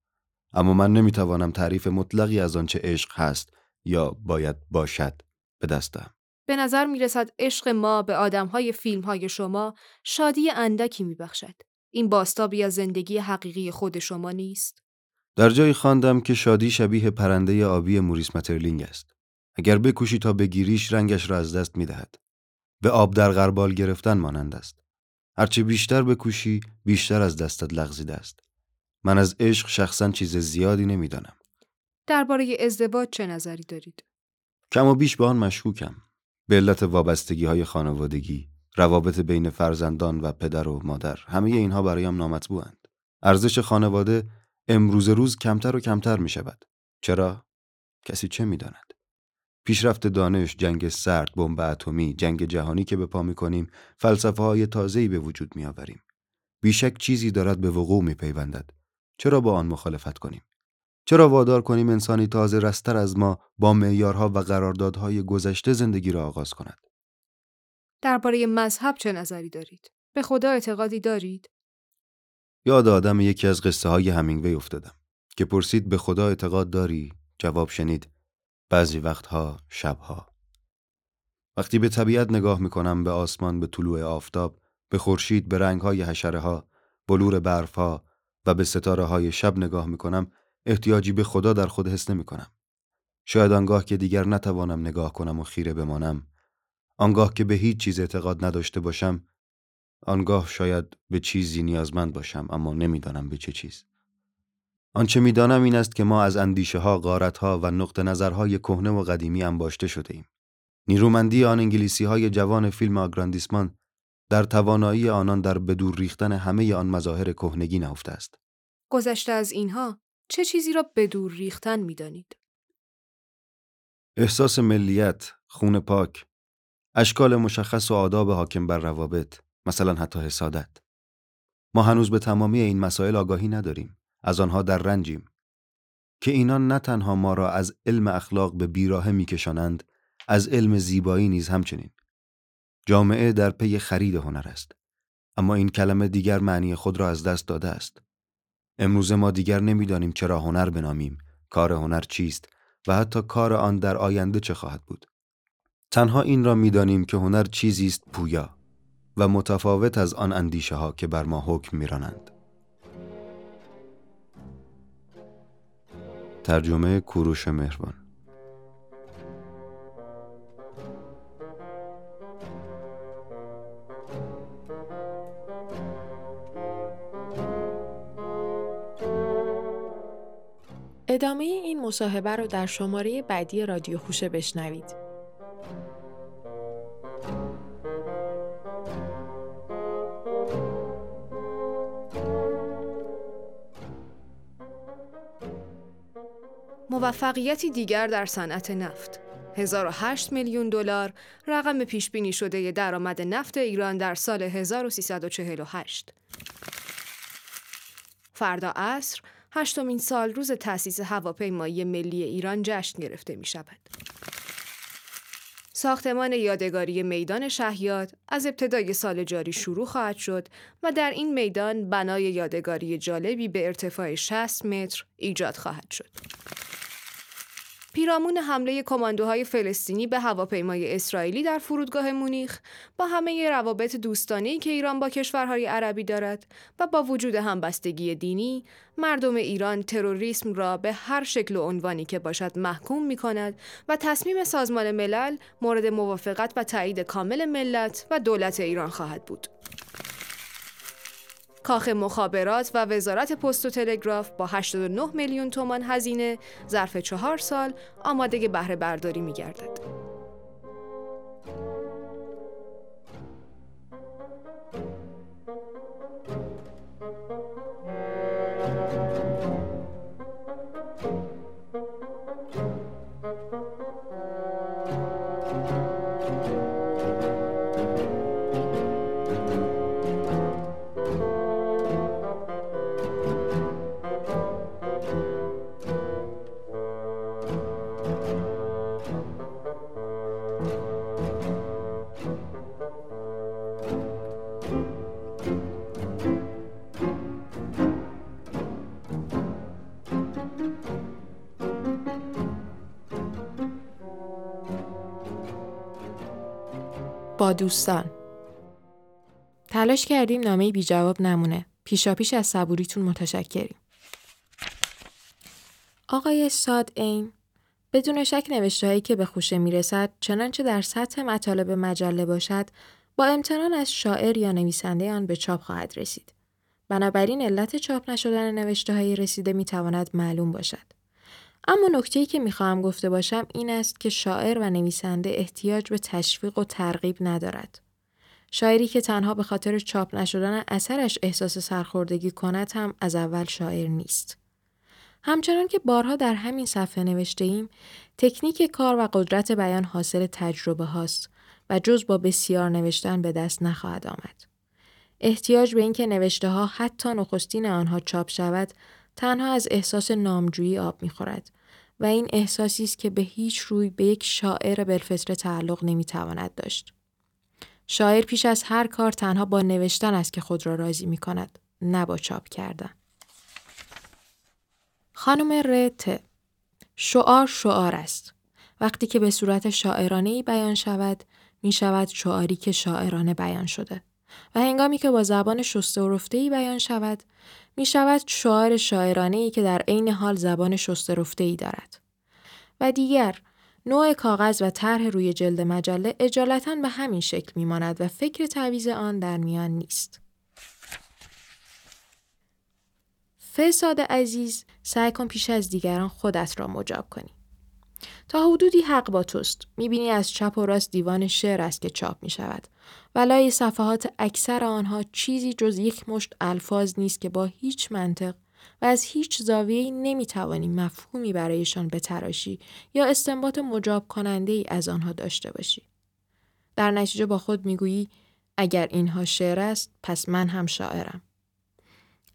اما من نمی‌توانم تعریف مطلقی از آنچه عشق هست یا باید باشد به دستم. به نظر می رسد عشق ما به آدم های فیلم های شما شادی اندکی می بخشد. این باستابی از زندگی حقیقی خود شما نیست؟ در جایی خواندم که شادی شبیه پرنده آبی موریس مترلینگ است. اگر بکوشی تا بگیریش رنگش را از دست می دهد. به آب در غربال گرفتن مانند است. هرچه بیشتر بکوشی بیشتر از دستت لغزیده است. من از عشق شخصا چیز زیادی نمی‌دانم. درباره ازدواج چه نظری دارید؟ کم و بیش به آن مشکوکم به علت وابستگی های خانوادگی روابط بین فرزندان و پدر و مادر همه اینها برایم نامطبوعند ارزش خانواده امروز روز کمتر و کمتر می شود چرا کسی چه می داند؟ پیشرفت دانش، جنگ سرد، بمب اتمی، جنگ جهانی که به پا می کنیم، فلسفه های تازه‌ای به وجود می آوریم. بیشک چیزی دارد به وقوع می پیوندد. چرا با آن مخالفت کنیم؟ چرا وادار کنیم انسانی تازه رستر از ما با معیارها و قراردادهای گذشته زندگی را آغاز کند؟ درباره مذهب چه نظری دارید؟ به خدا اعتقادی دارید؟ یاد آدم یکی از قصه های همینگوی افتادم که پرسید به خدا اعتقاد داری؟ جواب شنید بعضی وقتها شبها وقتی به طبیعت نگاه می‌کنم به آسمان به طلوع آفتاب به خورشید به رنگهای حشره ها بلور برفها و به ستاره های شب نگاه می‌کنم احتیاجی به خدا در خود حس نمی کنم. شاید آنگاه که دیگر نتوانم نگاه کنم و خیره بمانم آنگاه که به هیچ چیز اعتقاد نداشته باشم آنگاه شاید به چیزی نیازمند باشم اما نمی‌دانم به چه چیز آنچه می‌دانم این است که ما از اندیشه ها، غارت ها و نقطه نظرهای کهنه و قدیمی انباشته شده ایم. نیرومندی آن انگلیسی های جوان فیلم آگراندیسمان در توانایی آنان در بدور ریختن همه آن مظاهر کهنگی نهفته است. گذشته از اینها چه چیزی را بدور ریختن می‌دانید؟ احساس ملیت، خون پاک، اشکال مشخص و آداب حاکم بر روابط، مثلا حتی حسادت. ما هنوز به تمامی این مسائل آگاهی نداریم. از آنها در رنجیم که اینان نه تنها ما را از علم اخلاق به بیراه میکشانند از علم زیبایی نیز همچنین جامعه در پی خرید هنر است اما این کلمه دیگر معنی خود را از دست داده است امروز ما دیگر نمی‌دانیم چرا هنر بنامیم کار هنر چیست و حتی کار آن در آینده چه خواهد بود. تنها این را می‌دانیم که هنر چیزی است پویا و متفاوت از آن اندیشه ها که بر ما حکم میرانند. ترجمه کوروش مهربان ادامه این مصاحبه رو در شماره بعدی رادیو خوشه بشنوید. موفقیتی دیگر در صنعت نفت 1008 میلیون دلار رقم پیش بینی شده درآمد نفت ایران در سال 1348 فردا عصر هشتمین سال روز تأسیس هواپیمایی ملی ایران جشن گرفته می شود. ساختمان یادگاری میدان شهیاد از ابتدای سال جاری شروع خواهد شد و در این میدان بنای یادگاری جالبی به ارتفاع 60 متر ایجاد خواهد شد. پیرامون حمله کماندوهای فلسطینی به هواپیمای اسرائیلی در فرودگاه مونیخ با همه روابط دوستانه که ایران با کشورهای عربی دارد و با وجود همبستگی دینی مردم ایران تروریسم را به هر شکل و عنوانی که باشد محکوم می کند و تصمیم سازمان ملل مورد موافقت و تایید کامل ملت و دولت ایران خواهد بود. کاخ مخابرات و وزارت پست و تلگراف با 89 میلیون تومان هزینه ظرف چهار سال آماده بهره برداری می گردد. با دوستان تلاش کردیم نامه بی جواب نمونه. پیشا پیش از صبوریتون متشکریم. آقای ساد این بدون شک نوشته هایی که به خوشه می‌رسد چنانچه در سطح مطالب مجله باشد با امتنان از شاعر یا نویسنده آن به چاپ خواهد رسید. بنابراین علت چاپ نشدن نوشته های رسیده می تواند معلوم باشد. اما نکته‌ای که می‌خواهم گفته باشم این است که شاعر و نویسنده احتیاج به تشویق و ترغیب ندارد. شاعری که تنها به خاطر چاپ نشدن اثرش احساس سرخوردگی کند هم از اول شاعر نیست. همچنان که بارها در همین صفحه نوشته ایم، تکنیک کار و قدرت بیان حاصل تجربه هاست و جز با بسیار نوشتن به دست نخواهد آمد. احتیاج به اینکه نوشته ها حتی نخستین آنها چاپ شود تنها از احساس نامجویی آب می‌خورد و این احساسی است که به هیچ روی به یک شاعر بلفطره تعلق نمی‌تواند داشت. شاعر پیش از هر کار تنها با نوشتن است که خود را راضی می کند نه با چاپ کردن. خانم رت شعار شعار است. وقتی که به صورت شاعرانه ای بیان شود می شود شعاری که شاعرانه بیان شده و هنگامی که با زبان شسته و رفته ای بیان شود می شود شعار شاعرانه ای که در عین حال زبان شسته رفته ای دارد. و دیگر نوع کاغذ و طرح روی جلد مجله اجالتا به همین شکل می ماند و فکر تعویز آن در میان نیست. فساد عزیز سعی کن پیش از دیگران خودت را مجاب کنی. تا حدودی حق با توست. می‌بینی از چپ و راست دیوان شعر است که چاپ می شود. ولای صفحات اکثر آنها چیزی جز یک مشت الفاظ نیست که با هیچ منطق و از هیچ زاویه‌ای نمی‌توانی مفهومی برایشان بتراشی یا استنباط مجاب کننده ای از آنها داشته باشی. در نتیجه با خود می‌گویی اگر اینها شعر است پس من هم شاعرم.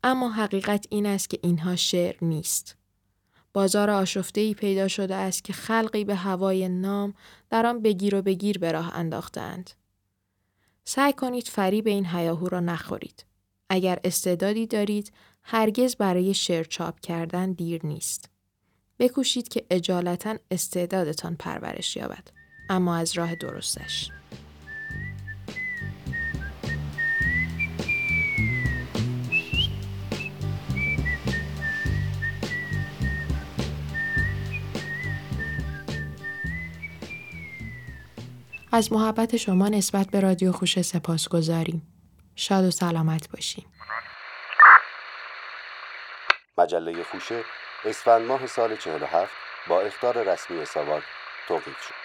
اما حقیقت این است که اینها شعر نیست. بازار آشفته ای پیدا شده است که خلقی به هوای نام در آن بگیر و بگیر به راه انداختند. سعی کنید فریب این هیاهو را نخورید. اگر استعدادی دارید هرگز برای شعر چاپ کردن دیر نیست. بکوشید که اجالتا استعدادتان پرورش یابد اما از راه درستش. از محبت شما نسبت به رادیو خوش سپاس گذاریم. شاد و سلامت باشیم. مجله خوشه اسفند ماه سال 47 با اختار رسمی ساواک توقیف شد.